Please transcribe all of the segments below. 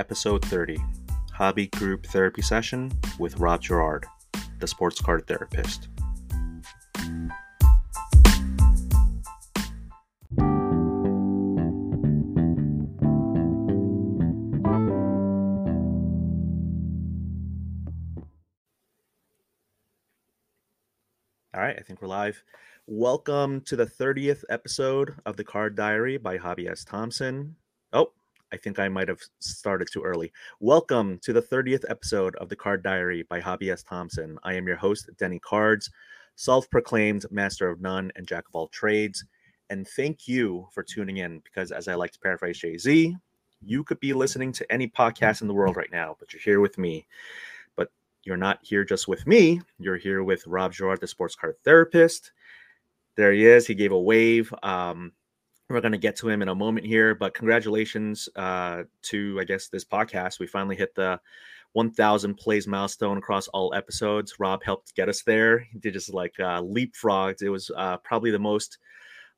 Episode 30 Hobby Group Therapy Session with Rob Girard, the sports card therapist. All right, I think we're live. Welcome to the 30th episode of the Card Diary by Hobby S. Thompson. Oh, I think I might have started too early. Welcome to the 30th episode of the Card Diary by Hobby S. Thompson. I am your host, Denny Cards, self proclaimed master of none and jack of all trades. And thank you for tuning in because, as I like to paraphrase Jay Z, you could be listening to any podcast in the world right now, but you're here with me. But you're not here just with me, you're here with Rob Girard, the sports card therapist. There he is. He gave a wave. Um, we're going to get to him in a moment here, but congratulations uh, to, I guess, this podcast. We finally hit the 1,000 plays milestone across all episodes. Rob helped get us there. He did just like uh, leapfrogged. It was uh, probably the most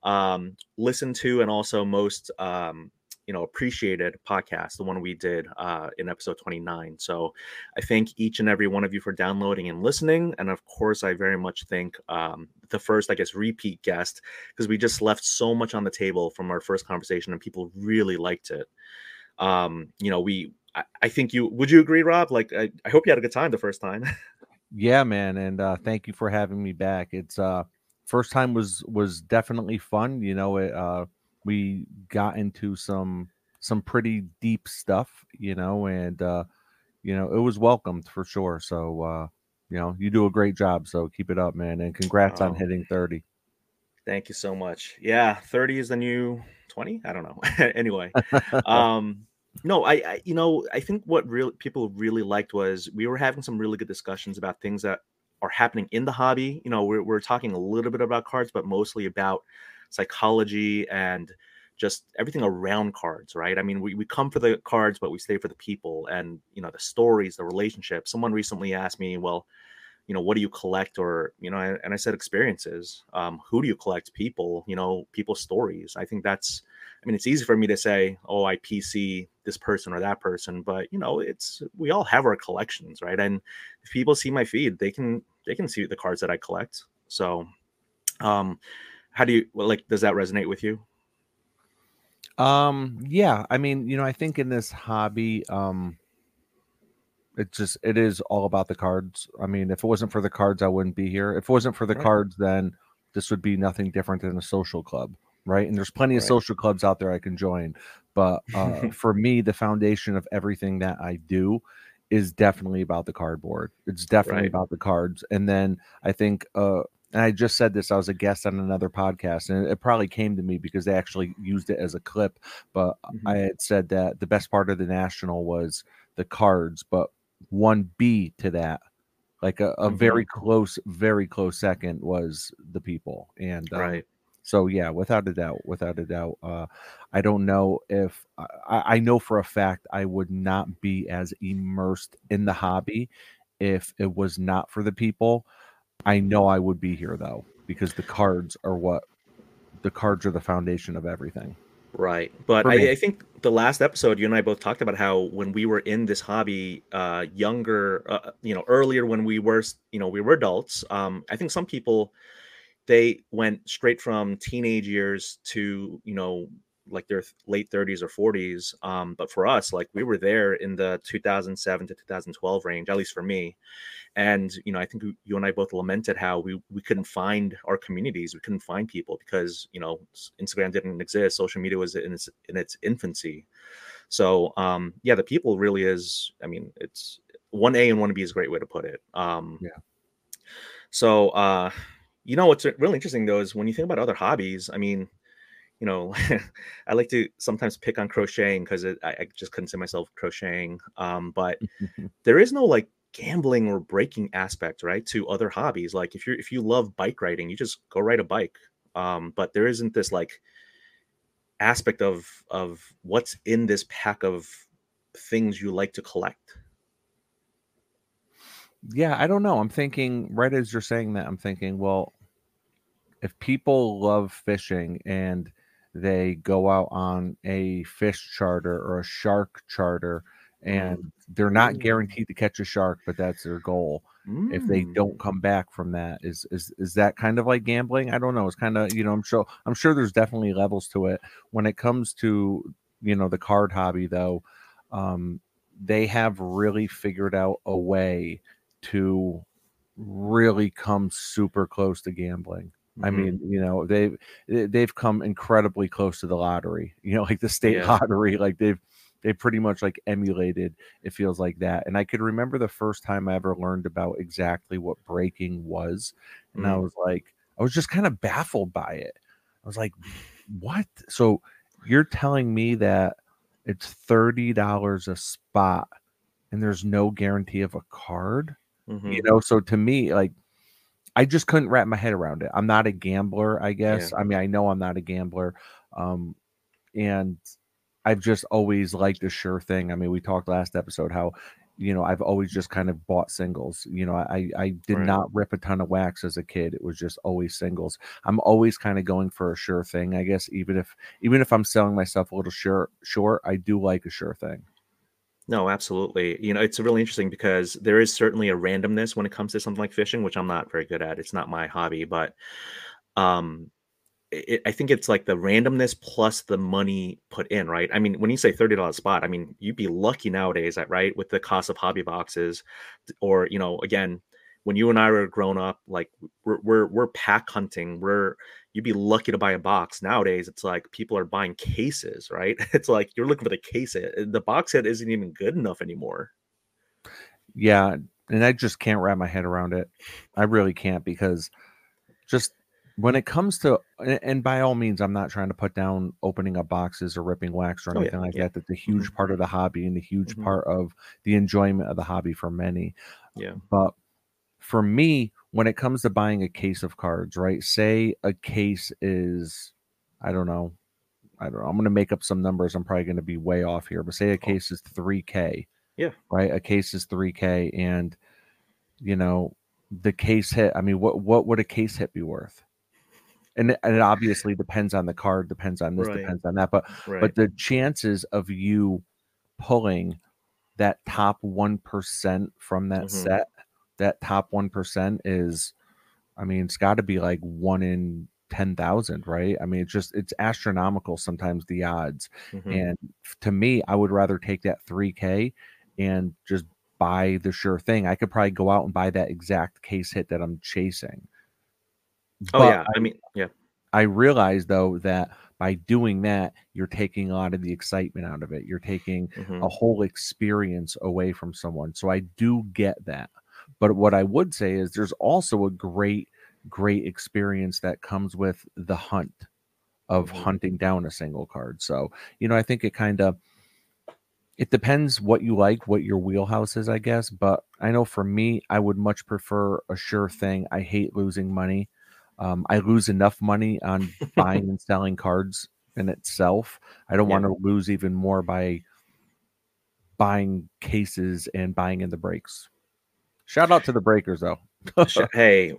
um, listened to and also most um, you know appreciated podcast the one we did uh, in episode 29 so i thank each and every one of you for downloading and listening and of course i very much thank um, the first i guess repeat guest because we just left so much on the table from our first conversation and people really liked it. Um, you know we I, I, think you would you agree rob? Like I, I hope you had a good time the first time. Yeah man and uh, thank you for having me back. It's uh first time was was definitely fun you know it uh we got into some some pretty deep stuff, you know, and uh, you know, it was welcomed for sure. So uh, you know, you do a great job. So keep it up, man, and congrats oh, on hitting 30. Thank you so much. Yeah, 30 is the new 20. I don't know. anyway, um, no, I, I, you know, I think what real people really liked was we were having some really good discussions about things that are happening in the hobby. You know, we're we're talking a little bit about cards, but mostly about psychology and just everything around cards, right? I mean, we, we come for the cards, but we stay for the people and, you know, the stories, the relationships. Someone recently asked me, well, you know, what do you collect? Or, you know, and I said experiences. Um, who do you collect? People, you know, people's stories. I think that's, I mean, it's easy for me to say, oh, I PC this person or that person, but you know, it's we all have our collections, right? And if people see my feed, they can they can see the cards that I collect. So um how do you well, like does that resonate with you? Um yeah i mean you know i think in this hobby um it just it is all about the cards. I mean if it wasn't for the cards i wouldn't be here. If it wasn't for the right. cards then this would be nothing different than a social club right? And there's plenty of social clubs out there i can join. But uh, for me the foundation of everything that i do is definitely about the cardboard. It's definitely right. about the cards. And then i think uh and I just said this, I was a guest on another podcast, and it probably came to me because they actually used it as a clip. But mm-hmm. I had said that the best part of the national was the cards, but one B to that, like a, a mm-hmm. very close, very close second was the people. And um, right. So yeah, without a doubt, without a doubt, uh, I don't know if I, I know for a fact I would not be as immersed in the hobby if it was not for the people I know I would be here though because the cards are what the cards are the foundation of everything. Right. But I, I, think the last episode, you and I both talked about how when we were in this hobby, uh, younger, uh, you know, earlier when we were, you know, we were adults. Um, I think some people, they went straight from teenage years to, you know, like their late 30s or 40s. Um, but for us, like we were there in the 2007 to 2012 range, at least for me. And you know, I think you and I both lamented how we we couldn't find our communities, we couldn't find people because you know Instagram didn't exist, social media was in its in its infancy. So um, yeah, the people really is. I mean, it's one A and one B is a great way to put it. Um, yeah. So uh, you know what's really interesting though is when you think about other hobbies. I mean, you know, I like to sometimes pick on crocheting because I, I, just couldn't see myself crocheting. Um, but there is no like gambling or breaking aspect, right, to other hobbies. Like if you're if you love bike riding, you just go ride a bike. Um, but there isn't this like aspect of of what's in this pack of things you like to collect. Yeah, I don't know. I'm thinking right as you're saying that, I'm thinking, well, if people love fishing and they go out on a fish charter or a shark charter and mm. they're not guaranteed to catch a shark, but that's their goal. Mm. If they don't come back from that, is is is that kind of like gambling? I don't know. It's kind of you know I'm sure I'm sure there's definitely levels to it. When it comes to you know the card hobby, though, um, they have really figured out a way to really come super close to gambling. Mm-hmm. I mean, you know, they've they've come incredibly close to the lottery. You know, like the state yeah. lottery. Like they've they pretty much like emulated. It feels like that. And I could remember the first time I ever learned about exactly what breaking was, and mm-hmm. I was like, I was just kind of baffled by it. I was like, what? So you're telling me that it's thirty dollars a spot, and there's no guarantee of a card? Mm-hmm. You know, so to me, like I just couldn't wrap my head around it. I'm not a gambler, I guess. Yeah. I mean, I know I'm not a gambler. Um, and I've just always liked a sure thing. I mean, we talked last episode how, you know, I've always just kind of bought singles. You know, I I did right. not rip a ton of wax as a kid. It was just always singles. I'm always kind of going for a sure thing, I guess. Even if even if I'm selling myself a little sure short, I do like a sure thing. No, absolutely. You know, it's really interesting because there is certainly a randomness when it comes to something like fishing, which I'm not very good at. It's not my hobby, but um it, I think it's like the randomness plus the money put in, right? I mean, when you say thirty dollars spot, I mean you'd be lucky nowadays, right, with the cost of hobby boxes, or you know, again, when you and I were grown up, like we're we're, we're pack hunting, we're you'd be lucky to buy a box. Nowadays, it's like people are buying cases, right? It's like you're looking for the case. The box head isn't even good enough anymore. Yeah, and I just can't wrap my head around it. I really can't because just when it comes to and by all means i'm not trying to put down opening up boxes or ripping wax or anything oh, yeah, like yeah. that that's a huge mm-hmm. part of the hobby and a huge mm-hmm. part of the enjoyment of the hobby for many yeah but for me when it comes to buying a case of cards, right? Say a case is, I don't know, I don't know. I'm going to make up some numbers. I'm probably going to be way off here, but say a case is 3K. Yeah. Right. A case is 3K. And, you know, the case hit, I mean, what, what would a case hit be worth? And and it obviously depends on the card, depends on this, right. depends on that. But, right. but the chances of you pulling that top 1% from that mm-hmm. set that top 1% is i mean it's got to be like one in 10,000 right i mean it's just it's astronomical sometimes the odds mm-hmm. and to me i would rather take that 3k and just buy the sure thing i could probably go out and buy that exact case hit that i'm chasing oh but yeah I, I mean yeah i realize though that by doing that, you're taking a lot of the excitement out of it. You're taking mm-hmm. a whole experience away from someone. So I do get that. But what I would say is there's also a great, great experience that comes with the hunt of mm-hmm. hunting down a single card. So, you know, I think it kind of it depends what you like, what your wheelhouse is, I guess. But I know for me, I would much prefer a sure thing. I hate losing money. Um, I lose enough money on buying and selling cards in itself. I don't yeah. want to lose even more by buying cases and buying in the breaks. Shout out to the breakers though. hey,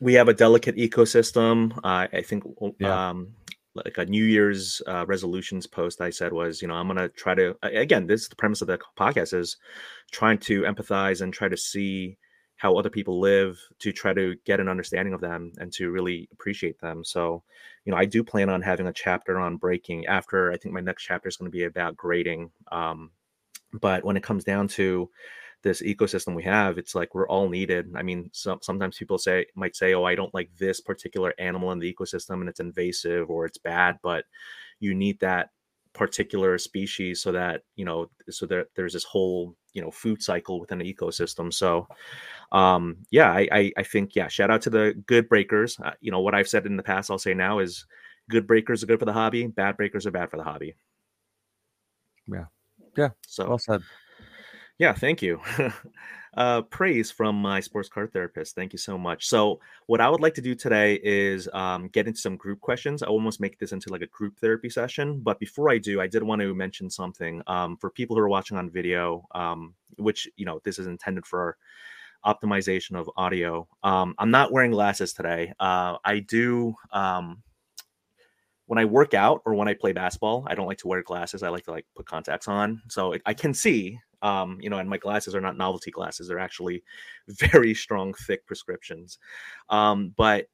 we have a delicate ecosystem. Uh, I think yeah. um, like a New Year's uh, resolutions post I said was, you know, I'm gonna try to again. This is the premise of the podcast is trying to empathize and try to see how other people live to try to get an understanding of them and to really appreciate them. So, you know, I do plan on having a chapter on breaking after I think my next chapter is going to be about grading. Um, but when it comes down to this ecosystem we have it's like we're all needed. I mean some, sometimes people say might say oh i don't like this particular animal in the ecosystem and it's invasive or it's bad but you need that particular species so that you know so that there's this whole you know food cycle within the ecosystem. So um yeah i i, I think yeah shout out to the good breakers. Uh, you know what i've said in the past i'll say now is good breakers are good for the hobby bad breakers are bad for the hobby. Yeah. Yeah. So well said yeah, thank you. uh, praise from my sports card therapist. Thank you so much. So, what I would like to do today is um, get into some group questions. I almost make this into like a group therapy session. But before I do, I did want to mention something um, for people who are watching on video, um, which, you know, this is intended for optimization of audio. Um, I'm not wearing glasses today. Uh, I do. Um, when I work out or when I play basketball, I don't like to wear glasses. I like to like put contacts on, so I can see Um, you know, and my glasses are not novelty glasses; they're actually very strong, thick prescriptions. Um, but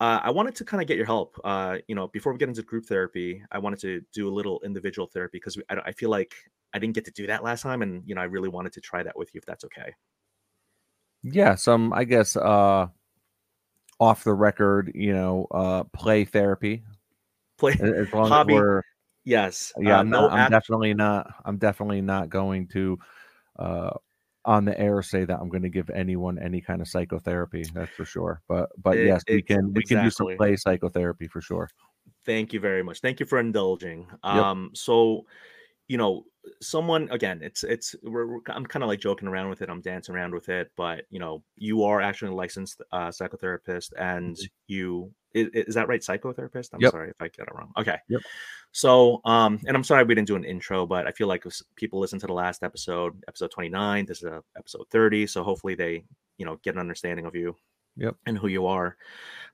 uh, I wanted to kind of get your help. Uh, you know, before we get into group therapy, I wanted to do a little individual therapy because I, I feel like I didn't get to do that last time, and you know, I really wanted to try that with you if that's okay. Yeah, some I guess uh off the record, you know, uh play therapy. Play As long hobby. as we're Yes. yeah, Uh, I'm no not, I'm act- definitely not I'm definitely not going to uh on the air say that I'm going to give anyone any kind of psychotherapy. That's for sure. But but E- yes, we can we can do some play psychotherapy for sure. Thank you very much. Thank you for indulging. Um, so you know, someone again, it's it's we're, we're I'm kind of like joking around with it. I'm dancing around with it, but you know, you are actually a licensed uh, psychotherapist, and you is, is that right? Psychotherapist. I'm. Yep. sorry if I get it wrong. Okay. Yep. So, um, and I'm sorry we didn't do an intro, but I feel like if people listen to the last episode, episode 29. This is a episode 30, so hopefully they, you know, get an understanding of you. Yep. And who you are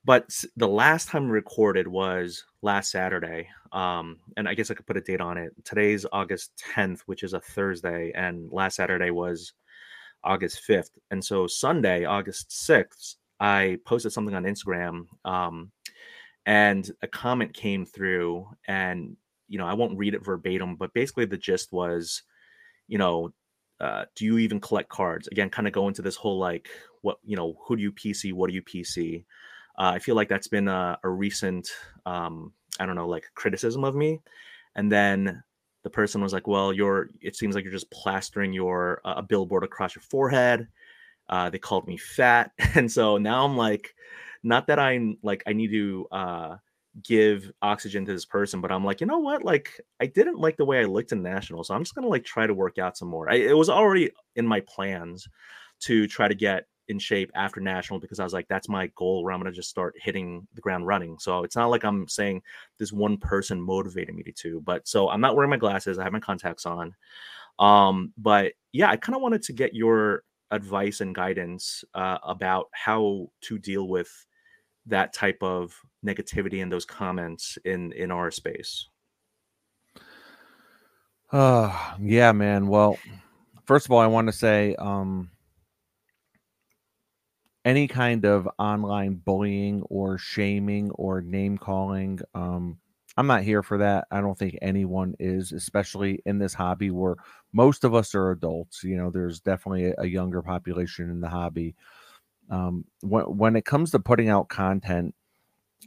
but the last time we recorded was last Saturday. Um, and I guess I could put a date on it. Today's August 10th, which is a Thursday, and last Saturday was August 5th. And so Sunday, August 6th, I posted something on Instagram. Um, and a comment came through, and you know, I won't read it verbatim, but basically the gist was, you know, uh, do you even collect cards? Again, kind of go into this whole like, what you know, who do you PC? What do you PC? Uh, I feel like that's been a, a recent, um, I don't know, like criticism of me. And then the person was like, "Well, you're. It seems like you're just plastering your uh, a billboard across your forehead." Uh, they called me fat, and so now I'm like, not that I'm like I need to uh, give oxygen to this person, but I'm like, you know what? Like, I didn't like the way I looked in national, so I'm just gonna like try to work out some more. I, it was already in my plans to try to get in shape after national because I was like, that's my goal where I'm gonna just start hitting the ground running. So it's not like I'm saying this one person motivated me to, but so I'm not wearing my glasses, I have my contacts on. Um, but yeah, I kind of wanted to get your advice and guidance uh, about how to deal with that type of negativity and those comments in in our space. Uh yeah, man. Well, first of all, I want to say um any kind of online bullying or shaming or name calling um I'm not here for that. I don't think anyone is, especially in this hobby where most of us are adults. You know, there's definitely a, younger population in the hobby. Um, when when it comes to putting out content,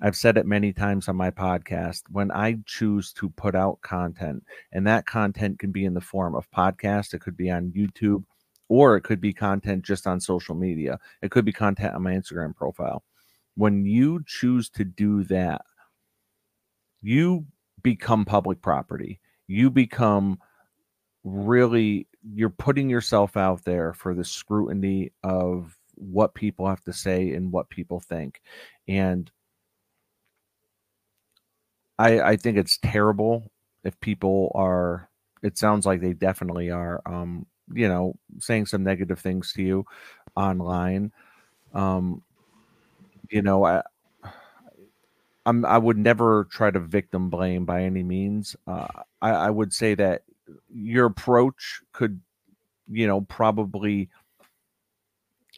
I've said it many times on my podcast. When I choose to put out content, and that content can be in the form of podcast, it could be on YouTube, or it could be content just on social media. It could be content on my Instagram profile. When you choose to do that, you become public property. You become really, you're putting yourself out there for the scrutiny of what people have to say and what people think. And I, I think it's terrible if people are it sounds like they definitely are um you know saying some negative things to you online um you know i i'm i would never try to victim blame by any means uh i i would say that your approach could you know probably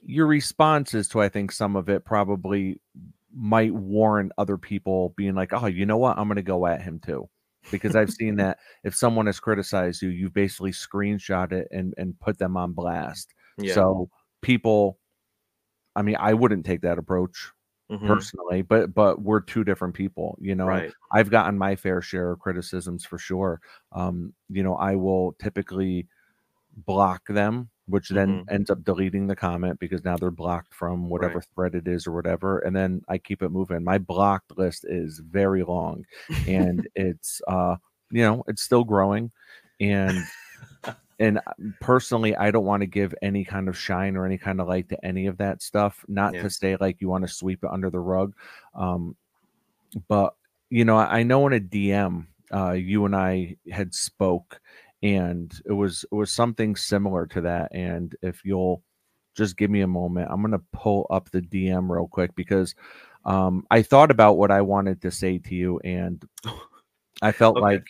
your responses to i think some of it probably might warrant other people being like oh you know what? I'm going to go at him too. Because i've seen that if someone has criticized you you've basically screenshot it and and put them on blast. Yeah. so people i mean i wouldn't take that approach Mhm. personally but but we're two different people you know right. I've gotten my fair share of criticisms for sure. Um, you know, I will typically block them, which then ends up deleting the comment because now they're blocked from whatever Right. thread it is or whatever. And then I keep it moving. My blocked list is very long and it's uh, you know, it's still growing. And and uh, personally, I don't want to give any kind of shine or any kind of light to any of that stuff. Not Yeah. to say like you want to sweep it under the rug. Um, but you know, I I know in a DM, uh, you and I had spoke, and it was it was something similar to that. And if you'll just give me a moment, I'm gonna pull up the DM real quick because um, I thought about what I wanted to say to you, and I felt Okay. like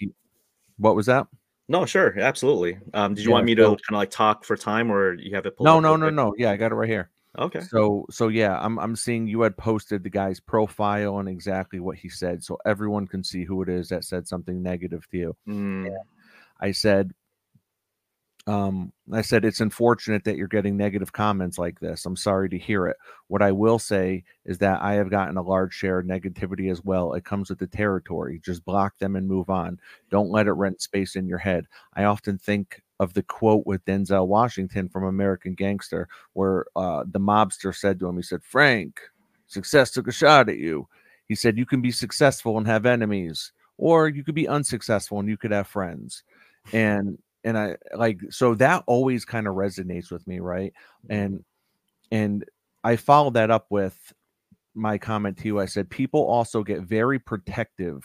what was that? No, sure, absolutely. Um, did you Yeah, want me to so- kind of like talk for time, or you have it? pulled No, no, no, no. Yeah, I got it right here. Okay. So so yeah, I'm I'm seeing you had posted the guy's profile and exactly what he said, so everyone can see who it is that said something negative to you. Mm, I said, um, I said it's unfortunate that you're getting negative comments like this. I'm sorry to hear it. What I will say is that I have gotten a large share of negativity as well. It comes with the territory. Just block them and move on. Don't let it rent space in your head. I often think of the quote with Denzel Washington from American Gangster, where uh, the mobster said to him, he said, Frank, success took a shot at you. He said, You can be successful and have enemies, or you could be unsuccessful and you could have friends. And and I like so that always kind of resonates with me, right? And and I followed that up with my comment to you. I said people also get very protective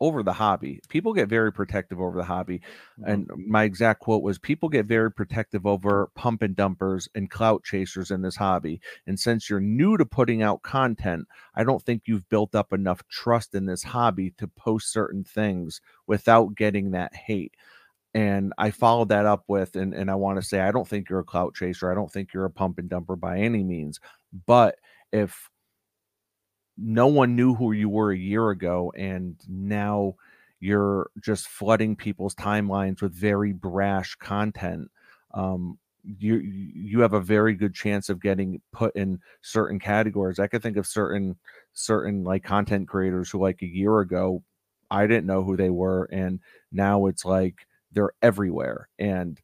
over the hobby. People get very protective over the hobby. mhm. And my exact quote was people get very protective over pump and dumpers and clout chasers in this hobby. And since you're new to putting out content, I don't think you've built up enough trust in this hobby to post certain things without getting that hate. And I followed that up with, and, and I want to say, I don't think you're a clout chaser. I don't think you're a pump and dumper by any means. But if no one knew who you were a year ago and now you're just flooding people's timelines with very brash content um you you have a very good chance of getting put in certain categories i could think of certain certain like content creators who like a year ago i didn't know who they were and now it's like they're everywhere and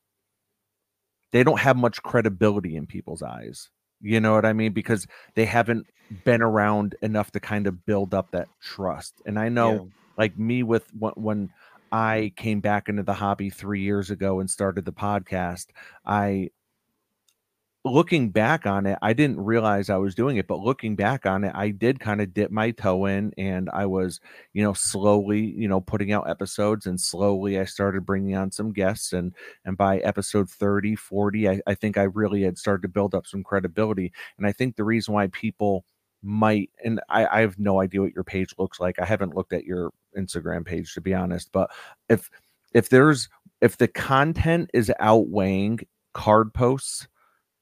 they don't have much credibility in people's eyes you know what i mean because they haven't been around enough to kind of build up that trust and i know Yeah. like me with when, when I came back into the hobby three years ago and started the podcast, I looking back on it, I didn't realize I was doing it, but looking back on it, I did kind of dip my toe in and I was, you know, slowly, you know, putting out episodes and slowly I started bringing on some guests and and by episode 30, 40, I, I think I really had started to build up some credibility. And I think the reason why people might and I, I have no idea what your page looks like. I haven't looked at your Instagram page to be honest, but if if there's if the content is outweighing card posts,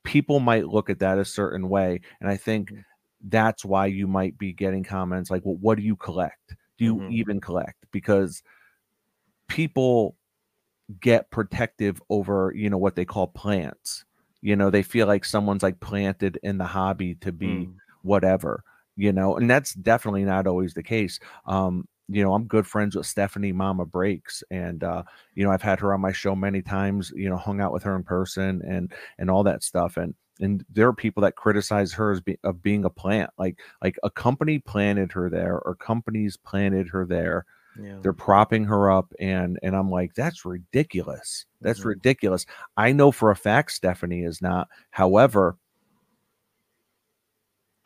people might look at that a certain way. And I think Mhm. that's why you might be getting comments like, well, what do you collect? Do you Mhm. even collect? Because people get protective over, you know, what they call plants. You know, they feel like someone's like planted in the hobby to be Mm, whatever, you know, and that's definitely not always the case. Um, you know, I'm good friends with Stephanie Mama Breaks, and uh, you know, I've had her on my show many times. You know, hung out with her in person and and all that stuff. And and there are people that criticize her as be, of being a plant, like like a company planted her there, or companies planted her there. yeah. They're propping her up, and and I'm like, that's ridiculous. That's Mhm. ridiculous. I know for a fact Stephanie is not. However,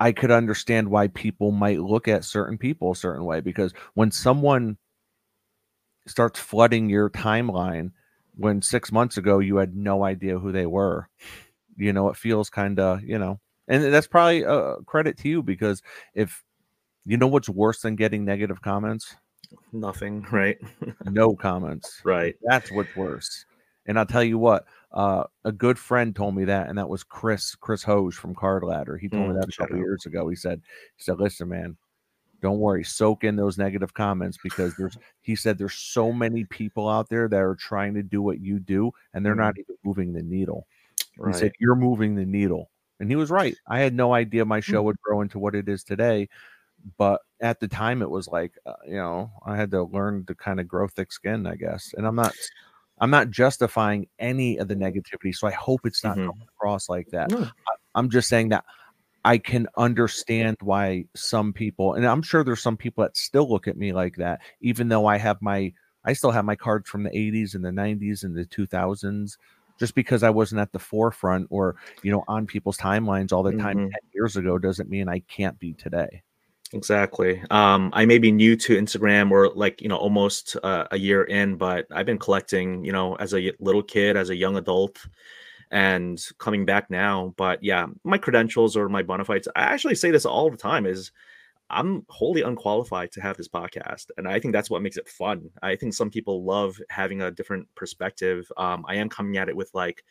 I could understand why people might look at certain people a certain way because when someone starts flooding your timeline when six months ago you had no idea who they were, you know, it feels kind of, you know, and that's probably a credit to you because if you know what's worse than getting negative comments, Nothing, right? no comments. right. That's what's worse. And I'll tell you what, uh, a good friend told me that, and that was Chris Chris Hoge from Card Ladder. He told me Mm, that a couple years ago. He said, he said, listen, man, don't worry, soak in those negative comments because there's he said there's so many people out there that are trying to do what you do, and they're not even moving the needle. He Right. said, You're moving the needle. And he was right. I had no idea my Mm. show would grow into what it is today. But at the time, it was like, uh, you know, I had to learn to kind of grow thick skin, I guess. And I'm not, I'm not justifying any of the negativity. So I hope it's not Mhm. coming across like that. No. I, I'm just saying that I can understand why some people, and I'm sure there's some people that still look at me like that, even though I have my, I still have my cards from the 80s and the 90s and the 2000s. Just because I wasn't at the forefront or you know on people's timelines all the time Mhm. 10 years ago doesn't mean I can't be today. Exactly. Um, I may be new to Instagram or like, you know, almost uh, a year in, but I've been collecting, you know, as a little kid, as a young adult, and coming back now. But yeah, my credentials or my bona fides, I actually say this all the time is I'm wholly unqualified to have this podcast, and I think that's what makes it fun. I think some people love having a different perspective. Um, I am coming at it with like,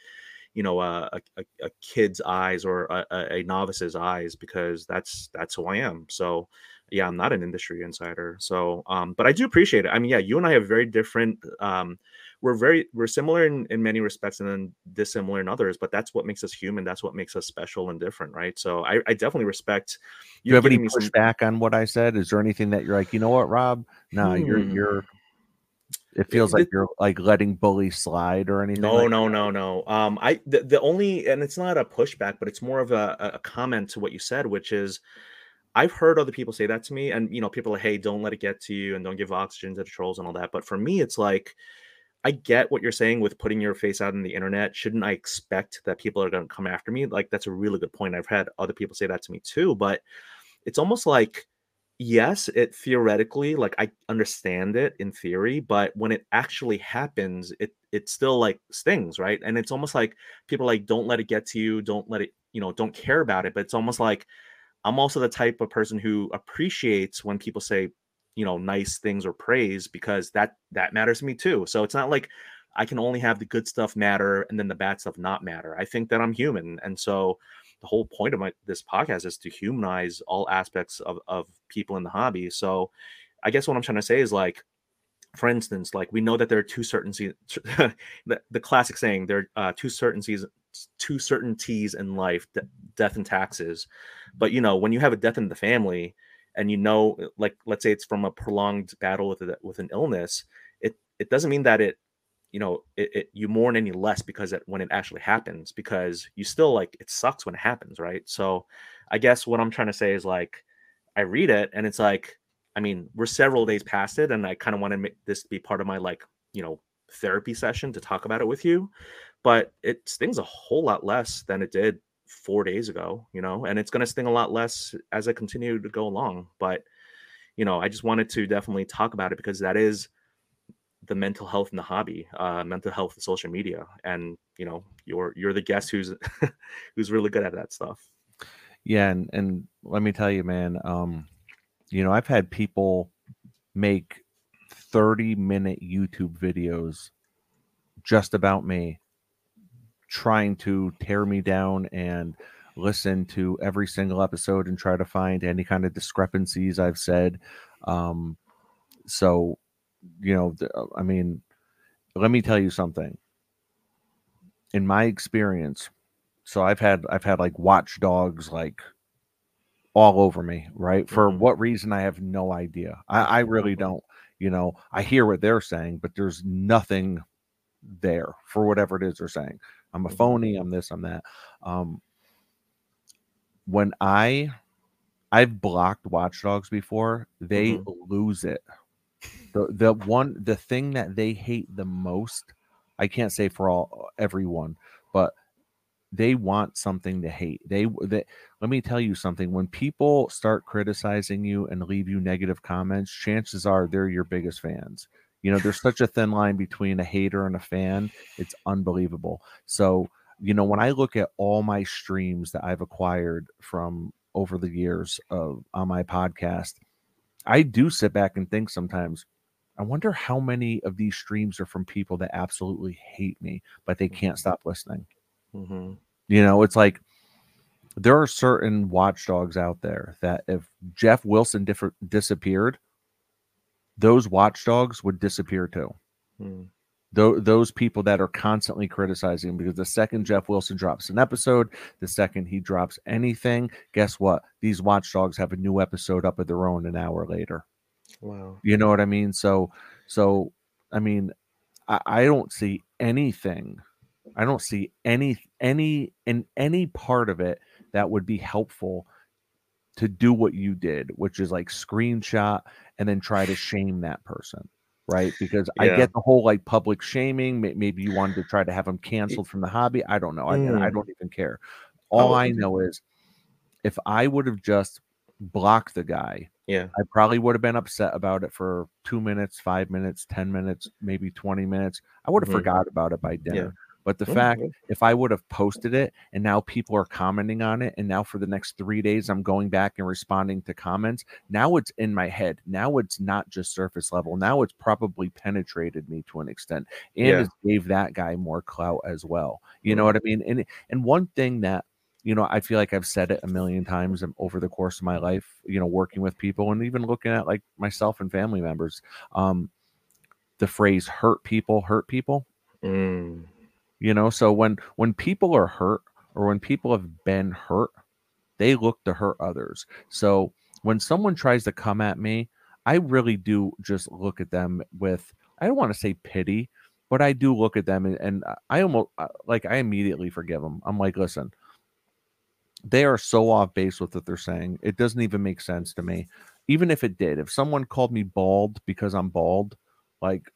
you know, a, a, a kid's eyes or a, a, novice's eyes because that's that's who I am. So, yeah, I'm not an industry insider. So, um, but I do appreciate it. I mean, yeah, you and I have very different. Um, we're very we're similar in, in many respects and then dissimilar in others but that's what makes us human that's what makes us special and different right so i, I definitely respect you, you have any pushback some... on what i said is there anything that you're like you know what rob no hmm. you're you're it feels like you're like letting bully slide or anything no like no no no um i the, the only and it's not a pushback but it's more of a, a comment to what you said which is I've heard other people say that to me, and you know, people are, hey, don't let it get to you, and don't give oxygen to the trolls and all that. But for me, it's like I get what you're saying with putting your face out on the internet. Shouldn't I expect that people are going to come after me? Like that's a really good point. I've had other people say that to me too, but it's almost like yes, it theoretically like I understand it in theory, but when it actually happens, it it still like stings, right? And it's almost like people like don't let it get to you, don't let it, you know, don't care about it, but it's almost like I'm also the type of person who appreciates when people say you know nice things or praise because that that matters to me too. So it's not like i can only have the good stuff matter and then the bad stuff not matter. I think that i'm human and so the whole point of my this podcast is to humanize all aspects of, of people in the hobby. So i guess what i'm trying to say is like for instance like we know that there are two certainties the, the classic saying there are uh, two certainties two certainties in life de- death and taxes. But you know when you have a death in the family and you know like let's say it's from a prolonged battle with a, with an illness it it doesn't mean that it you know it, it you mourn any less because it, when it actually happens because you still like it sucks when it happens right so i guess what i'm trying to say is like i read it and it's like i mean we're several days past it and i kind of want to make this be part of my like you know therapy session to talk about it with you but it stings a whole lot less than it did four days ago, you know, and it's going to sting a lot less as I continue to go along. But, you know, I just wanted to definitely talk about it because that is the mental health in the hobby, uh, mental health in social media. And, you know, you're, you're the guest who's, who's really good at that stuff. Yeah. And, and let me tell you, man, um, you know, I've had people make 30 minute YouTube videos just about me trying to tear me down and listen to every single episode and try to find any kind of discrepancies I've said. Um, so, you know, uh, I mean, let me tell you something. In my experience, so I've had I've had like watchdogs like all over me, right? For mm-hmm. what reason I have no idea. I, I really mm-hmm. don't. You know, I hear what they're saying, but there's nothing there for whatever it is they're saying. I'm a mm-hmm. phony. I'm this. I'm that. Um, when I I've blocked watchdogs before, they mm-hmm. lose it. The the one the thing that they hate the most, I can't say for all everyone, but they want something to hate. They, they let me tell you something. When people start criticizing you and leave you negative comments, chances are they're your biggest fans. You know, there's such a thin line between a hater and a fan. It's unbelievable. So, you know, when I look at all my streams that I've acquired from over the years of on my podcast, I do sit back and think sometimes, I wonder how many of these streams are from people that absolutely hate me, but they can't mm-hmm. stop listening. Mm-hmm. You know, it's like there are certain watchdogs out there that if Geoff Wilson diff- disappeared, those watchdogs would disappear too. Hmm. Th- those people that are constantly criticizing him because the second Geoff Wilson drops an episode, the second he drops anything, guess what? These watchdogs have a new episode up of their own an hour later. Wow. You know what I mean? So, so, I mean, I, I don't see anything. I don't see any, any, in any part of it that would be helpful to do what you did, which is like screenshot and then try to shame that person. Right. Because yeah. I get the whole like public shaming. Maybe you wanted to try to have them canceled from the hobby. I don't know. Mm. I, I don't even care. All oh, I know is if I would have just blocked the guy, yeah, I probably would have been upset about it for two minutes, five minutes, 10 minutes, maybe 20 minutes. I would have mm-hmm. forgot about it by dinner. Yeah. But the fact if I would have posted it and now people are commenting on it, and now for the next three days I'm going back and responding to comments, now it's in my head. Now it's not just surface level. Now it's probably penetrated me to an extent and Yeah. it gave that guy more clout as well. You know what I mean? And and one thing that you know, I feel like I've said it a million times over the course of my life, you know, working with people and even looking at like myself and family members. Um, the phrase hurt people, hurt people. Mm. You know, so when when people are hurt or when people have been hurt, they look to hurt others. So when someone tries to come at me, I really do just look at them with I don't want to say pity, but I do look at them and, and I almost uh, like I immediately forgive them. I'm like, listen, they are so off base with what they're saying. It doesn't even make sense to me. Even if it did, if someone called me bald because I'm bald, like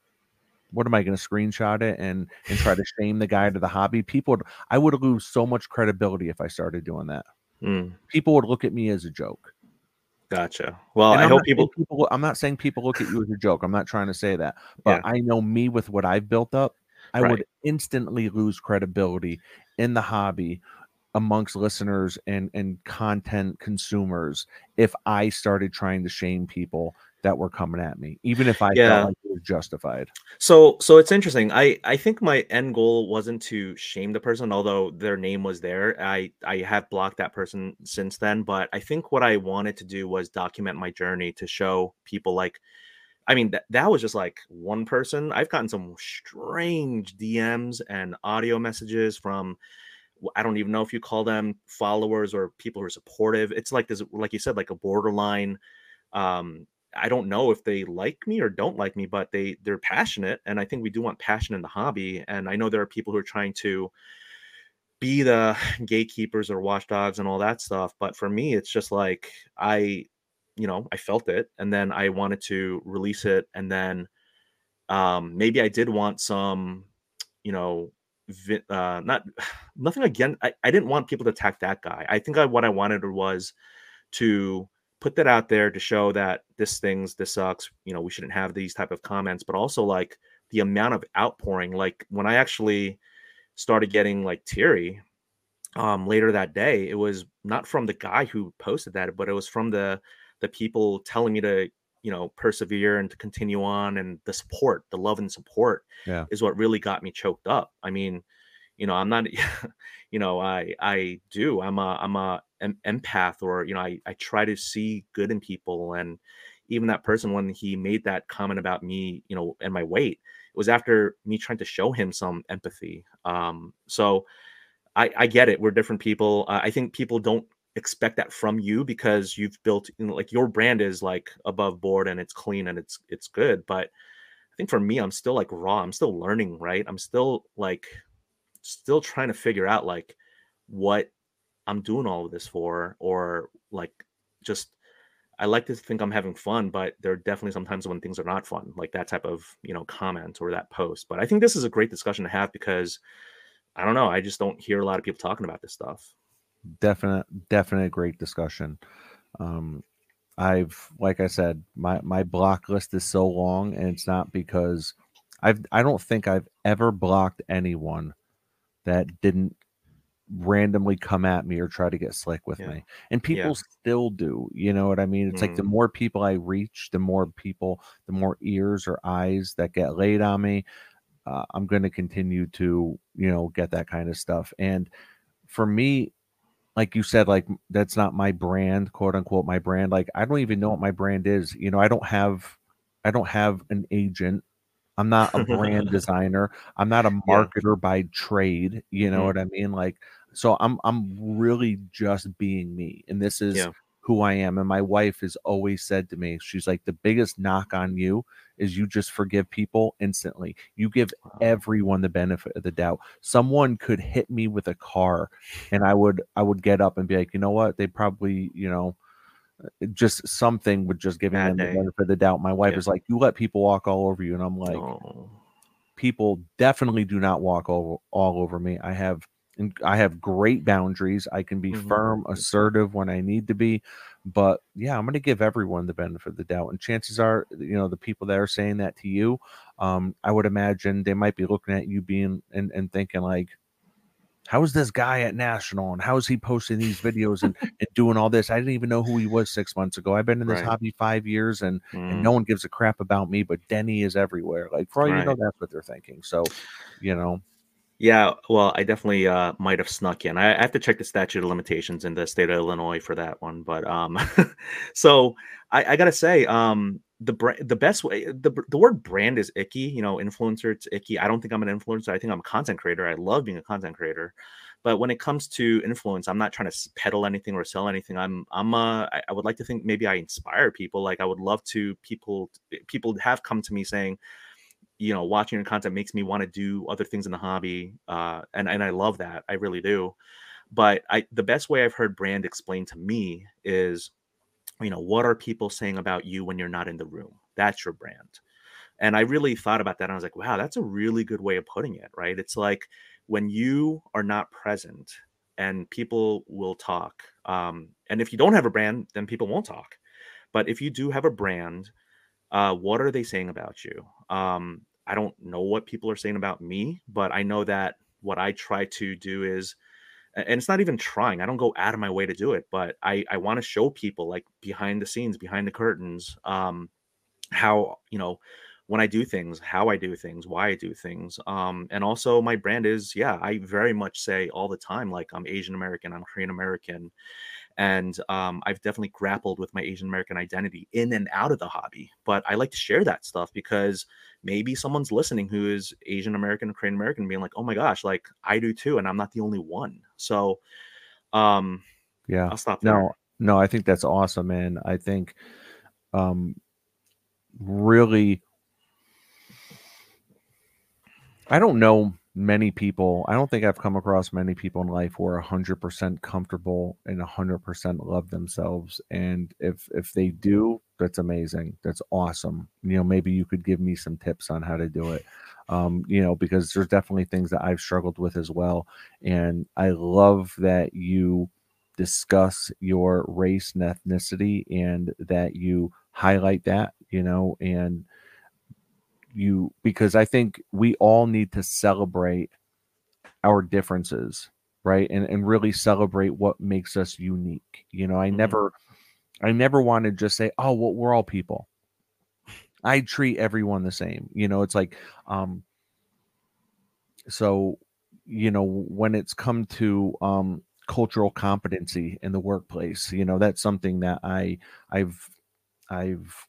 what am I going to screenshot it and and try to shame the guy to the hobby? People, would, I would lose so much credibility if I started doing that. Mm. People would look at me as a joke. Gotcha. Well, And I I'm hope people. people. I'm not saying people look at you as a joke. I'm not trying to say that, but I know me with what I've built up. I would instantly lose credibility in the hobby amongst listeners and and content consumers if I started trying to shame people that were coming at me, even if I Yeah. felt like it was justified. So, so it's interesting. I I think my end goal wasn't to shame the person, although their name was there. I I have blocked that person since then, but I think what I wanted to do was document my journey to show people like. I mean, that, that was just like one person. I've gotten some strange DMs and audio messages from I don't even know if you call them followers or people who are supportive. It's like this, like you said, like a borderline. Um, I don't know if they like me or don't like me, but they they're passionate, and I think we do want passion in the hobby. And I know there are people who are trying to be the gatekeepers or watchdogs and all that stuff. But for me, it's just like I, you know, I felt it, and then I wanted to release it, and then um maybe I did want some, you know, uh not nothing again I, I didn't want people to attack that guy i think I, what i wanted was to put that out there to show that this things this sucks you know we shouldn't have these type of comments but also like the amount of outpouring like when i actually started getting like teary um later that day it was not from the guy who posted that but it was from the the people telling me to you know persevere and to continue on and the support the love and support Yeah. is what really got me choked up i mean you know i'm not you know i i do i'm a i'm a an empath or you know i i try to see good in people and even that person when he made that comment about me you know and my weight it was after me trying to show him some empathy um so i i get it we're different people uh, i think people don't expect that from you because you've built you know like your brand is like above board and it's clean and it's it's good but i think for me i'm still like raw i'm still learning right? I'm still like still trying to figure out like what i'm doing all of this for or like just i like to think i'm having fun but there are definitely sometimes when things are not fun like that type of you know comment or that post but i think this is a great discussion to have because i don't know i just don't hear a lot of people talking about this stuff. Definite definite great discussion. Um i've like i said my my block list is so long and it's not because i've i don't think i've ever blocked anyone that didn't randomly come at me or try to get slick with Yeah. me and people still do you know what i mean it's like the Mm. more people i reach the more people the more ears or eyes that get laid on me uh, i'm going to continue to you know get that kind of stuff and for me like you said like that's not my brand quote unquote my brand like i don't even know what my brand is you know i don't have i don't have an agent i'm not a brand designer i'm not a Yeah. marketer by trade you know Mhm. what i mean like so i'm i'm really just being me and this is Yeah. who i am and my wife has always said to me she's like the biggest knock on you is you just forgive people instantly you give Wow. everyone the benefit of the doubt someone could hit me with a car and I would I would get up and be like, you know what? They probably, you know, just something would just giving Bad them the benefit of the doubt. My wife Yeah. is like, you let people walk all over you, and I'm like, No. people definitely do not walk all all over me. I have and I have great boundaries. I can be Mhm. firm, assertive when I need to be, but yeah, I'm going to give everyone the benefit of the doubt. And chances are, you know, the people that are saying that to you, um, I would imagine they might be looking at you being and, and thinking like, how is this guy at national and how is he posting these videos and, and doing all this i didn't even know who he was six months ago i've been in this right. hobby five years and, mm. and no one gives a crap about me but denny is everywhere like for all right. you know that's what they're thinking so you know yeah, well, I definitely uh, might have snuck in. I, I have to check the statute of limitations in the state of Illinois for that one. But um, so I, I gotta say, um, the brand, the best way, the the word brand is icky. You know, influencer, it's icky. I don't think I'm an influencer. I think I'm a content creator. I love being a content creator. But when it comes to influence, I'm not trying to peddle anything or sell anything. I'm I'm uh, I, I would like to think maybe I inspire people. Like I would love to people people have come to me saying you know watching your content makes me want to do other things in the hobby uh and and i love that i really do but i the best way i've heard brand explained to me is you know what are people saying about you when you're not in the room? That's your brand. And i really thought about that and i was like wow that's a really good way of putting it right? It's like when you are not present and people will talk um and if you don't have a brand then people won't talk. But if you do have a brand uh, what are they saying about you? Um, I don't know what people are saying about me, but I know that what I try to do is, and it's not even trying. I don't go out of my way to do it, but I I want to show people like behind the scenes, behind the curtains, um, how you know when I do things, how I do things, why I do things. Um, and also my brand is, yeah, I very much say all the time, like I'm Asian American, I'm Korean American and um, I've definitely grappled with my Asian American identity in and out of the hobby. But I like to share that stuff because maybe someone's listening who is Asian American, Korean American, being like, "Oh my gosh, like I do too," and I'm not the only one. So, um, yeah, I'll stop there. No, no, I think that's awesome, man. I think, um, really, I don't know many people i don't think i've come across many people in life who are 100% comfortable and 100% love themselves and if if they do that's amazing that's awesome you know maybe you could give me some tips on how to do it um, you know because there's definitely things that i've struggled with as well and i love that you discuss your race and ethnicity and that you highlight that you know and you because I think we all need to celebrate our differences, right? And and really celebrate what makes us unique. You know, I mm-hmm. never I never want to just say, "Oh, well, we're all people." I treat everyone the same. You know, it's like um so you know, when it's come to um cultural competency in the workplace, you know, that's something that I I've I've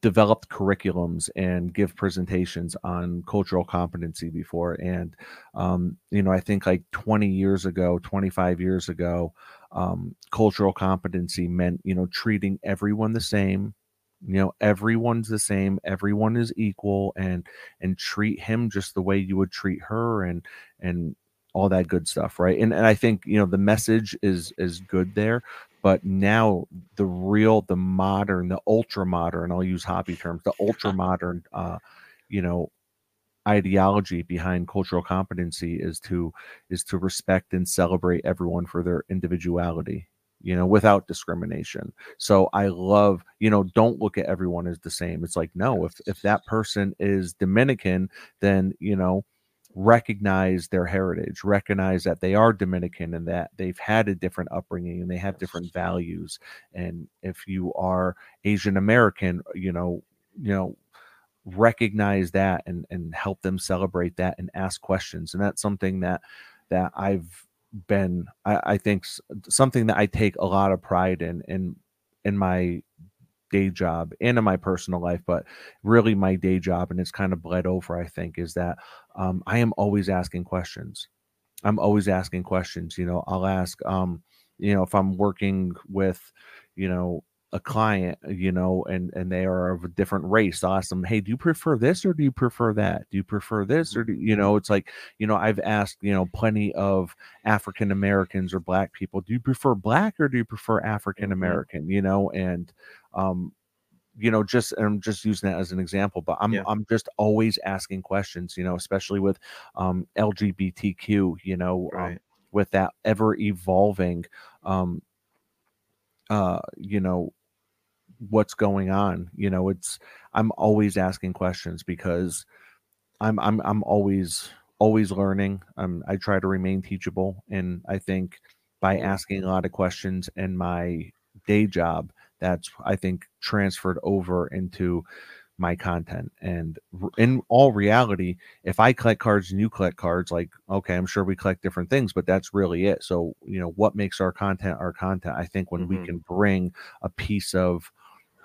developed curriculums and give presentations on cultural competency before and um, you know i think like 20 years ago 25 years ago um, cultural competency meant you know treating everyone the same you know everyone's the same everyone is equal and and treat him just the way you would treat her and and all that good stuff right? And, and i think you know the message is is good there but now the real the modern the ultra modern i'll use hobby terms the ultra modern uh you know ideology behind cultural competency is to is to respect and celebrate everyone for their individuality you know without discrimination so i love you know don't look at everyone as the same it's like no if if that person is dominican then you know recognize their heritage, recognize that they are Dominican and that they've had a different upbringing and they have different values. And if you are Asian American, you know, you know, recognize that and and help them celebrate that and ask questions. And that's something that that I've been I, I think something that I take a lot of pride in in in my day job and in my personal life, but really my day job, and it's kind of bled over, I think, is that um, I am always asking questions. I'm always asking questions. You know, I'll ask, um, you know, if I'm working with, you know, a client, you know, and and they are of a different race, I'll ask them, "Hey, do you prefer this or do you prefer that? Do you prefer this or do you know?" It's like, you know, I've asked, you know, plenty of African Americans or Black people, "Do you prefer Black or do you prefer African American?" Mm-hmm. You know, and um, you know, just I'm just using that as an example, but I'm yeah. I'm just always asking questions, you know, especially with um, LGBTQ, you know, um, right. um, with that ever evolving um, uh, you know, what's going on. You know, it's I'm always asking questions because I'm I'm I'm always always learning. Um, I try to remain teachable, and I think by asking a lot of questions in my day job, that's I think transferred over into my content. And in all reality, if I collect cards and you collect cards, like, okay, I'm sure we collect different things, but that's really it. So, you know, what makes our content our content? I think when mm-hmm. we can bring a piece of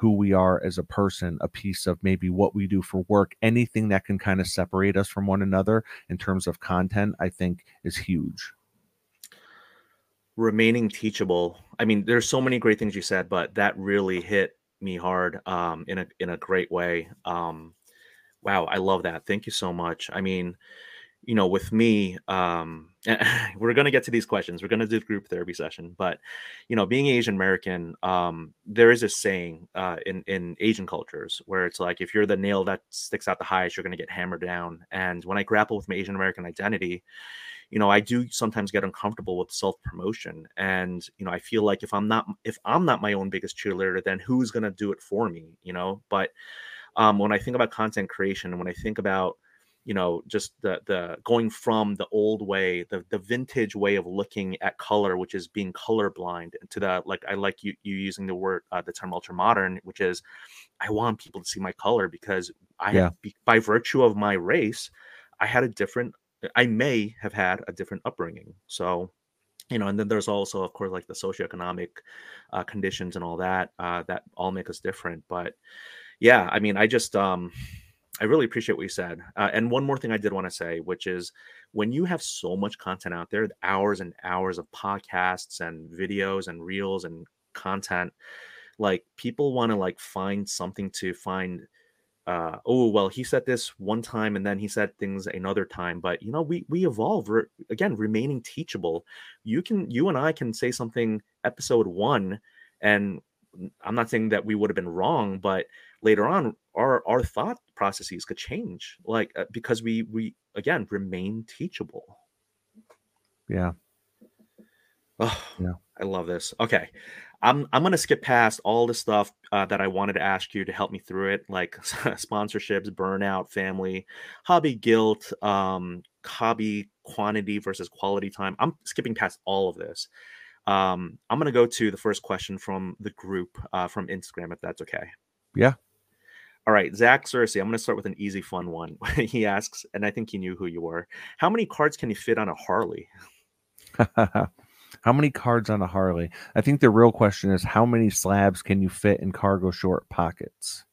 who we are as a person, a piece of maybe what we do for work, anything that can kind of separate us from one another in terms of content, I think is huge. Remaining teachable. I mean, there's so many great things you said, but that really hit me hard um, in a in a great way. Um, wow, I love that. Thank you so much. I mean, you know, with me, um, we're going to get to these questions. We're going to do group therapy session, but you know, being Asian American, um, there is a saying uh, in in Asian cultures where it's like if you're the nail that sticks out the highest, you're going to get hammered down. And when I grapple with my Asian American identity, you know, I do sometimes get uncomfortable with self promotion, and you know, I feel like if I'm not if I'm not my own biggest cheerleader, then who's going to do it for me? You know, but um, when I think about content creation and when I think about you know just the the going from the old way the the vintage way of looking at color which is being colorblind to the like i like you you using the word uh, the term ultra modern which is i want people to see my color because i yeah. by virtue of my race i had a different i may have had a different upbringing so you know and then there's also of course like the socioeconomic uh, conditions and all that uh, that all make us different but yeah i mean i just um I really appreciate what you said. Uh, and one more thing I did want to say, which is when you have so much content out there, hours and hours of podcasts and videos and reels and content, like people want to like find something to find. Uh, oh well, he said this one time and then he said things another time. But you know, we we evolve. Again, remaining teachable. You can, you and I can say something episode one, and I'm not saying that we would have been wrong, but later on our our thought processes could change like uh, because we we again remain teachable. Yeah. Oh yeah. I love this. Okay i'm i'm gonna skip past all the stuff uh, that i wanted to ask you to help me through it like sponsorships burnout family hobby guilt um hobby quantity versus quality time. I'm skipping past all of this. Um i'm gonna go to the first question from the group uh, from instagram if that's okay. Yeah all right, Zach Cersei. I'm going to start with an easy, fun one. he asks, and I think he knew who you were. How many cards can you fit on a Harley? how many cards on a Harley? I think the real question is how many slabs can you fit in cargo short pockets?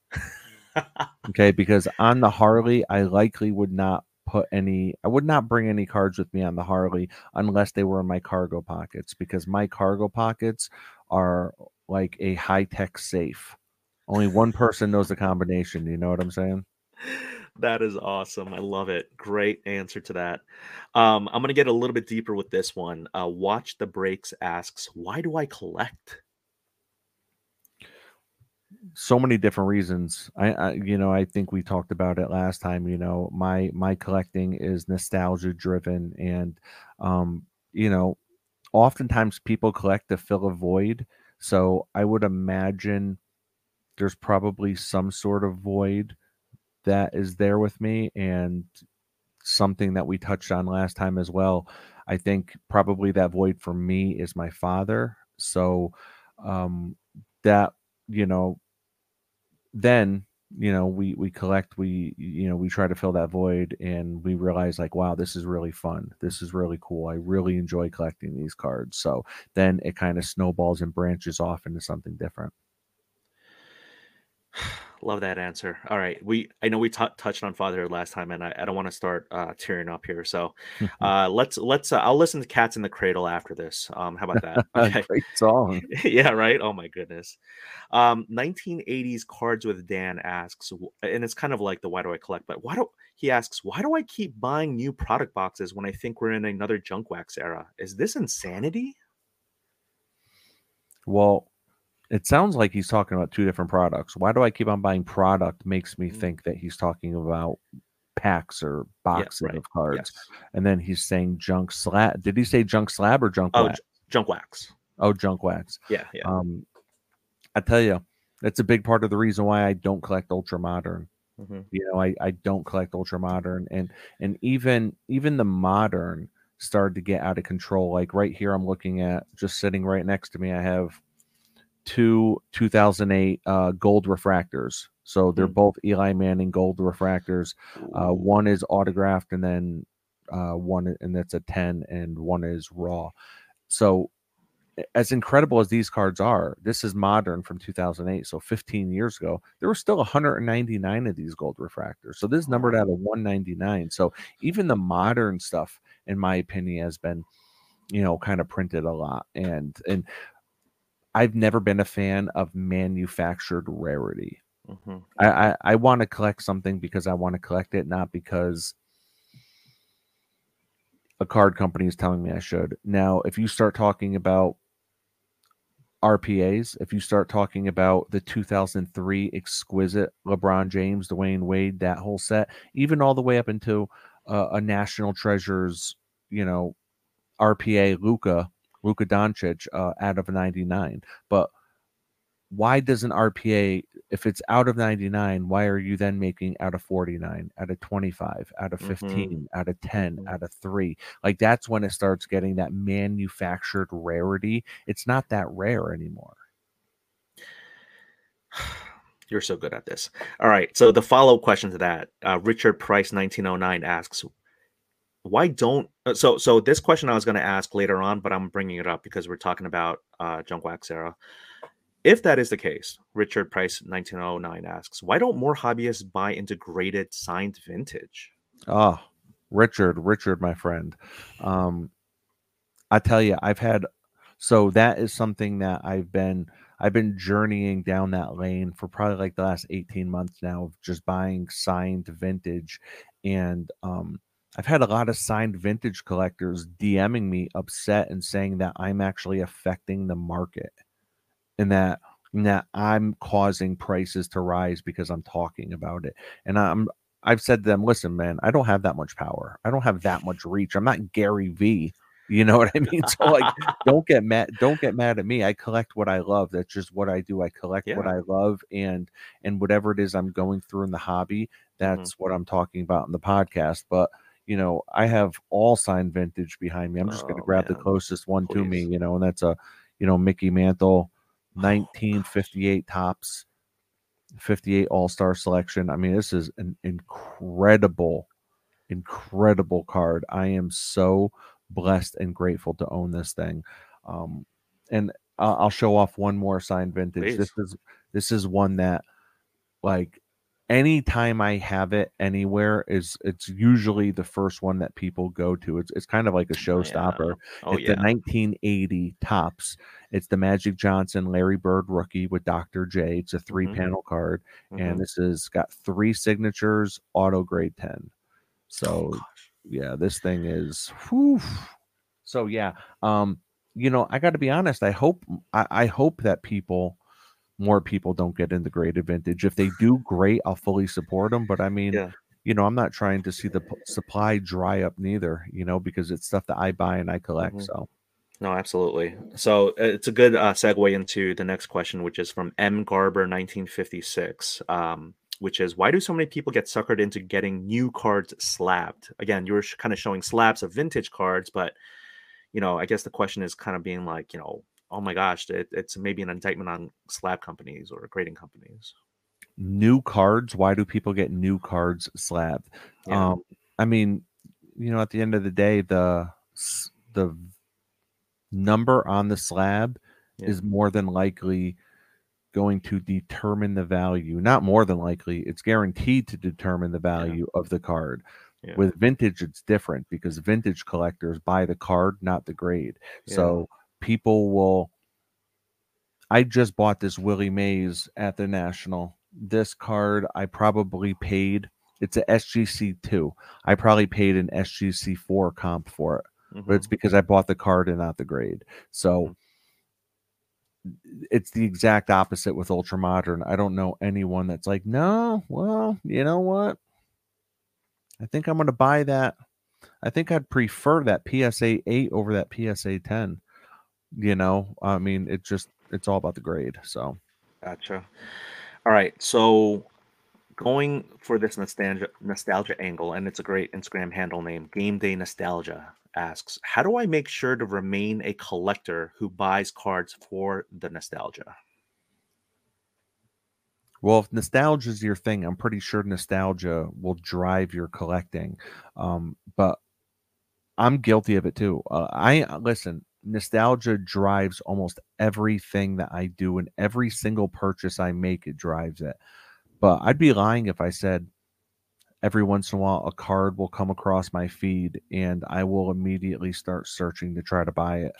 okay, because on the Harley, I likely would not put any I would not bring any cards with me on the Harley unless they were in my cargo pockets because my cargo pockets are like a high-tech safe. Only one person knows the combination. You know what I'm saying? That is awesome. I love it. Great answer to that. Um, I'm going to get a little bit deeper with this one. Uh, Watch the Breaks asks, Why do I collect? so many different reasons I, I, you know i think we talked about it last time you know my my collecting is nostalgia driven and um you know oftentimes people collect to fill a void so i would imagine there's probably some sort of void that is there with me and something that we touched on last time as well. I think probably that void for me is my father. So um that you know then you know we we collect we you know we try to fill that void and we realize like wow this is really fun. This is really cool. I really enjoy collecting these cards. So then it kind of snowballs and branches off into something different Love that answer. All right, we I know we t- touched on fatherhood last time, and I, I don't want to start uh, tearing up here. So uh, let's let's uh, I'll listen to Cats in the Cradle after this. Um, how about that? Okay. Great song. yeah, right. Oh my goodness. Um, 1980s Cards with Dan asks, and it's kind of like the why do I collect? But why do he asks why do I keep buying new product boxes when I think we're in another junk wax era? Is this insanity? Well, it sounds like he's talking about two different products. Why do I keep on buying product? Makes me mm. think that he's talking about packs or boxes yeah, right. of cards. Yes. And then he's saying junk slab. Did he say junk slab or junk oh, wax? junk wax. Oh, junk wax. Yeah, yeah. Um, I tell you, that's a big part of the reason why I don't collect ultra modern. Mhm. You know, I, I don't collect ultra modern and and even even the modern started to get out of control. Like right here, I'm looking at just sitting right next to me. I have two 2008 uh, gold refractors. So they're Hmm. both Eli Manning gold refractors. Uh, one is autographed, and then uh, one and that's a 10, and one is raw. So as incredible as these cards are, this is modern from 2008. So 15 years ago, there were still 199 of these gold refractors. So this is numbered out of 199. So even the modern stuff, in my opinion, has been, you know, kind of printed a lot. And and I've never been a fan of manufactured rarity. Mhm. I I, I want to collect something because I want to collect it, not because a card company is telling me I should. Now, if you start talking about RPAs, if you start talking about the 2003 exquisite LeBron James, Dwyane Wade, that whole set, even all the way up into uh, a National Treasures, you know, RPA Luka, Luka Doncic uh, out of 99. But why doesn't RPA, if it's out of 99, why are you then making out of 49, out of 25, out of Mhm. 15, out of 10, Mhm. out of three? Like that's when it starts getting that manufactured rarity. It's not that rare anymore. You're so good at this. All right. So the follow up question to that, uh, Richard Price 1909 asks, why don't uh, so so this question I was going to ask later on, but I'm bringing it up because we're talking about uh, junk wax era. If that is the case, Richard Price 1909 asks, why don't more hobbyists buy into graded signed vintage? Oh, Richard, Richard, my friend. Um, I tell you, I've had so that is something that I've been I've been journeying down that lane for probably like the last 18 months now of just buying signed vintage and um I've had a lot of signed vintage collectors DMing me upset and saying that I'm actually affecting the market and that and that I'm causing prices to rise because I'm talking about it. And I'm I've said to them, listen, man, I don't have that much power. I don't have that much reach. I'm not Gary V. You know what I mean? So like don't get mad don't get mad at me. I collect what I love. That's just what I do. I collect what I love and and whatever it is I'm going through in the hobby, mm-hmm. that's what I'm talking about in the podcast. But you know, I have all signed vintage behind me. I'm just gonna Oh, grab the closest one to me, you know, and that's a you know, Mickey Mantle 1958 Topps, 58 All Star selection. I mean, this is an incredible, incredible card. I am so blessed and grateful to own this thing. Um, and I'll, I'll show off one more signed vintage. This is this is one that, like, anytime I have it anywhere is it's usually the first one that people go to. It's it's kind of like a showstopper. Oh it's yeah. the 1980 Topps. It's the Magic Johnson Larry Bird rookie with Dr. J. It's a three panel card, Mhm. and this has got three signatures, auto grade 10. Oh, So gosh. yeah, this thing is whew. so yeah. Um, you know, I gotta be honest, I hope I, I hope that people more people don't get into graded vintage. If they do, great. I'll fully support them. But I mean, Yeah. you know, I'm not trying to see the p- supply dry up neither. You know, because it's stuff that I buy and I collect. Mhm. So No, absolutely. So it's a good uh, segue into the next question, which is from M. Garber, 1956, um, which is why do so many people get suckered into getting new cards slabbed? Again, you were kind of showing slabs of vintage cards, but you know, I guess the question is kind of being like, you know, oh my gosh, it, it's maybe an indictment on slab companies or grading companies. new cards. Why do people get new cards slab? Yeah. Um, I mean, you know, at the end of the day, the the number on the slab Yeah. is more than likely going to determine the value. Not more than likely, it's guaranteed to determine the value of the card. Yeah. With vintage, it's different because vintage collectors buy the card, not the grade. Yeah. So people will. I just bought this Willie Mays at the National. This card I probably paid. It's a SGC two. I probably paid an SGC four comp for it, but it's Mhm. because I bought the card and not the grade. So it's the exact opposite with ultra modern. I don't know anyone that's like, no, well, you know what? I think I'm going to buy that. I think I'd prefer that PSA 8 over that PSA 10. You know, I mean, it just, it's all about the grade. So, Gotcha. All right. So going for this nostalgia nostalgia angle, and it's a great Instagram handle name, Game Day Nostalgia asks, How do I make sure to remain a collector who buys cards for the nostalgia? Well, if nostalgia is your thing, I'm pretty sure nostalgia will drive your collecting. Um, but I'm guilty of it too. Uh, I listen, nostalgia drives almost everything that I do and every single purchase I make, it drives it. But I'd be lying if I said every once in a while a card will come across my feed and I will immediately start searching to try to buy it.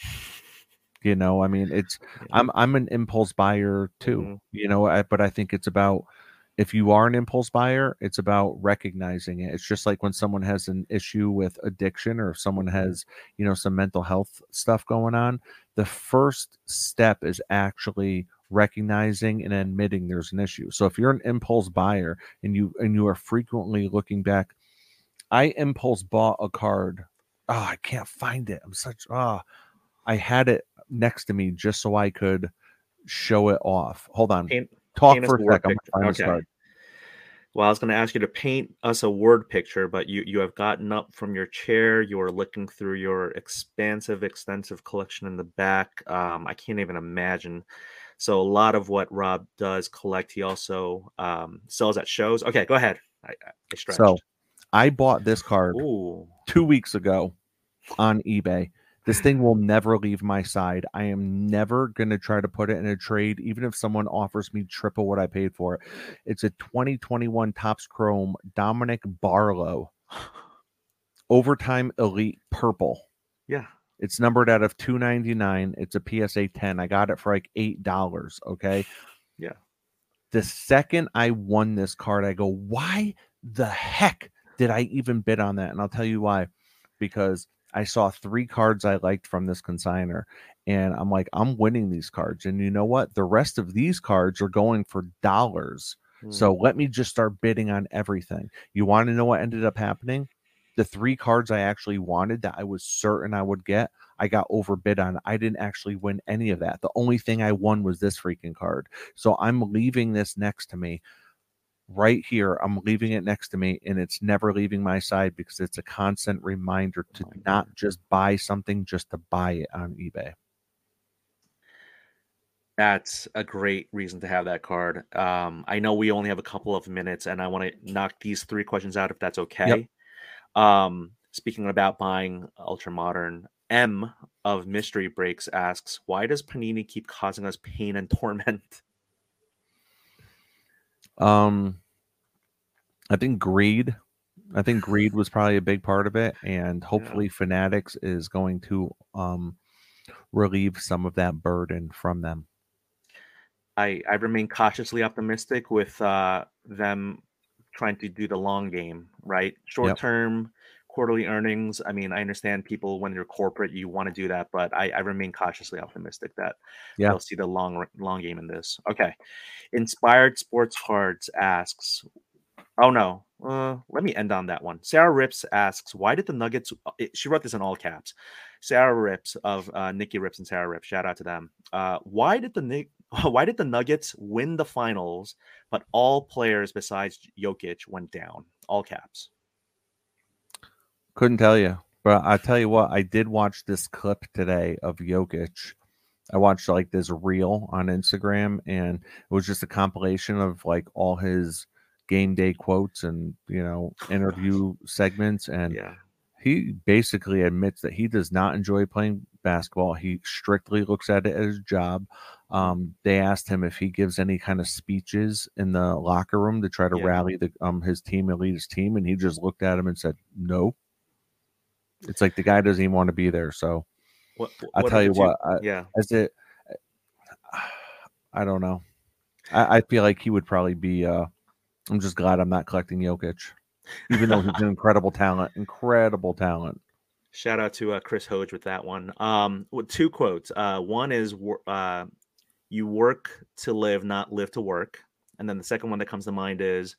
You know, I mean, it's. I'm I'm an impulse buyer too. Mm-hmm. You know, I, but I think it's about if you are an impulse buyer, it's about recognizing it. It's just like when someone has an issue with addiction or if someone mm-hmm. has, you know, some mental health stuff going on. The first step is actually recognizing and admitting there's an issue. So if you're an impulse buyer and you and you are frequently looking back, I impulse bought a card. Oh, I can't find it. I'm such ah. Oh, I had it next to me just so I could show it off. Hold on. Paint, Talk paint for a second. Okay. Well, I was going to ask you to paint us a word picture, but you you have gotten up from your chair. You are looking through your expansive, extensive collection in the back. Um, I can't even imagine so a lot of what Rob does collect, he also um, sells at shows. Okay, go ahead. I, I stretched. So I bought this card Ooh. two weeks ago on eBay. This thing will never leave my side. I am never going to try to put it in a trade, even if someone offers me triple what I paid for it. It's a 2021 Topps Chrome Dominic Barlow Overtime Elite Purple. Yeah. It's numbered out of 299. It's a PSA 10. I got it for like $8. Okay. Yeah. The second I won this card, I go, why the heck did I even bid on that? And I'll tell you why. Because I saw three cards I liked from this consigner. And I'm like, I'm winning these cards. And you know what? The rest of these cards are going for dollars. So hmm. let me just start bidding on everything. You want to know what ended up happening? the three cards I actually wanted that I was certain I would get, I got overbid on. I didn't actually win any of that. The only thing I won was this freaking card. So I'm leaving this next to me right here. I'm leaving it next to me and it's never leaving my side because it's a constant reminder to oh not just buy something just to buy it on eBay. That's a great reason to have that card. Um, I know we only have a couple of minutes and I want to knock these three questions out if that's okay. Yep. Um, speaking about buying ultra modern, M of Mystery Breaks asks, why does Panini keep causing us pain and torment? Um, I think greed. I think greed was probably a big part of it, and hopefully, yeah. Fanatics is going to um relieve some of that burden from them. I I remain cautiously optimistic with uh, them trying to do the long game, right? Short term, quarterly earnings. I mean, I understand people when you're corporate, you want to do that, but I, I remain cautiously optimistic that yeah. they'll see the long long game in this. Okay, inspired sports cards asks, oh no, uh, let me end on that one. Sarah Rips asks, why did the Nuggets? Uh, she wrote this in all caps. Sarah Rips of uh, Nikki Rips and Sarah Rips. Shout out to them. Uh, why did the why did the Nuggets win the finals, but all players besides Jokic went down? All caps. Couldn't tell you, but I tell you what, I did watch this clip today of Jokic. I watched like this reel on Instagram, and it was just a compilation of like all his game day quotes and you know oh interview segments and yeah he basically admits that he does not enjoy playing basketball. He strictly looks at it as a job. Um, they asked him if he gives any kind of speeches in the locker room to try to yeah. rally the um his team and lead his team, and he just looked at him and said, "No." It's like the guy doesn't even want to be there. So what, what I tell you what, I, yeah, as it, I don't know. I, I feel like he would probably be. uh I'm just glad I'm not collecting Jokic even though he's an incredible talent, incredible talent. Shout out to uh, Chris Hoge with that one. Um, with two quotes. Uh, one is uh, "You work to live, not live to work," and then the second one that comes to mind is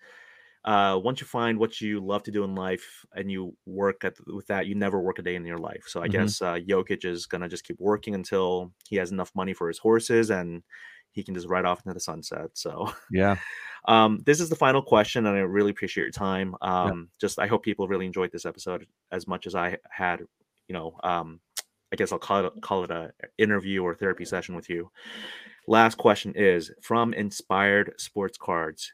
uh, once you find what you love to do in life and you work at, with that, you never work a day in your life. So I mm-hmm. guess uh, Jokic is gonna just keep working until he has enough money for his horses and he can just ride off into the sunset. So yeah. Um, this is the final question, and I really appreciate your time. Um, Yeah. just I hope people really enjoyed this episode as much as I had. You know, um, I guess I'll call it call it a interview or therapy session with you. Last question is from Inspired Sports Cards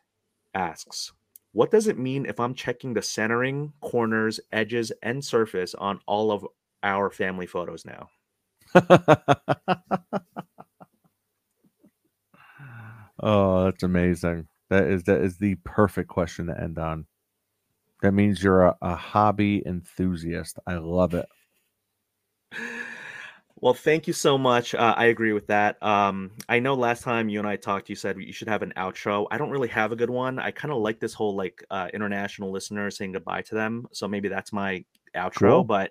asks, what does it mean if I'm checking the centering, corners, edges, and surface on all of our family photos now? oh, that's amazing. That is that is the perfect question to end on. That means you're a, a hobby enthusiast. I love it. Well, thank you so much. Uh, I agree with that. Um, I know last time you and I talked, you said you should have an outro. I don't really have a good one. I kind of like this whole like uh, international listeners saying goodbye to them. So maybe that's my outro. Cool. But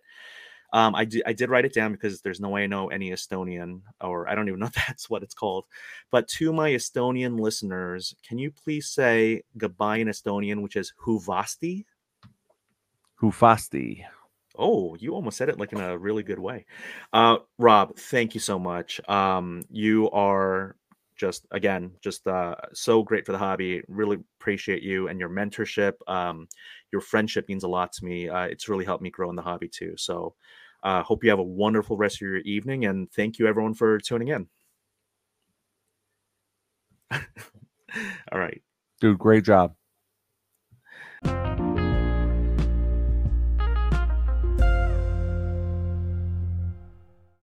um, I did write it down because there's no way I know any Estonian, or I don't even know if that's what it's called. But to my Estonian listeners, can you please say goodbye in Estonian, which is huvasti? Hufasti. Oh, you almost said it like in a really good way. Uh, Rob, thank you so much. Um, you are just again just uh, so great for the hobby. Really appreciate you and your mentorship. Um, your friendship means a lot to me. Uh, it's really helped me grow in the hobby too. So, uh, hope you have a wonderful rest of your evening, and thank you everyone for tuning in. All right. Dude, great job.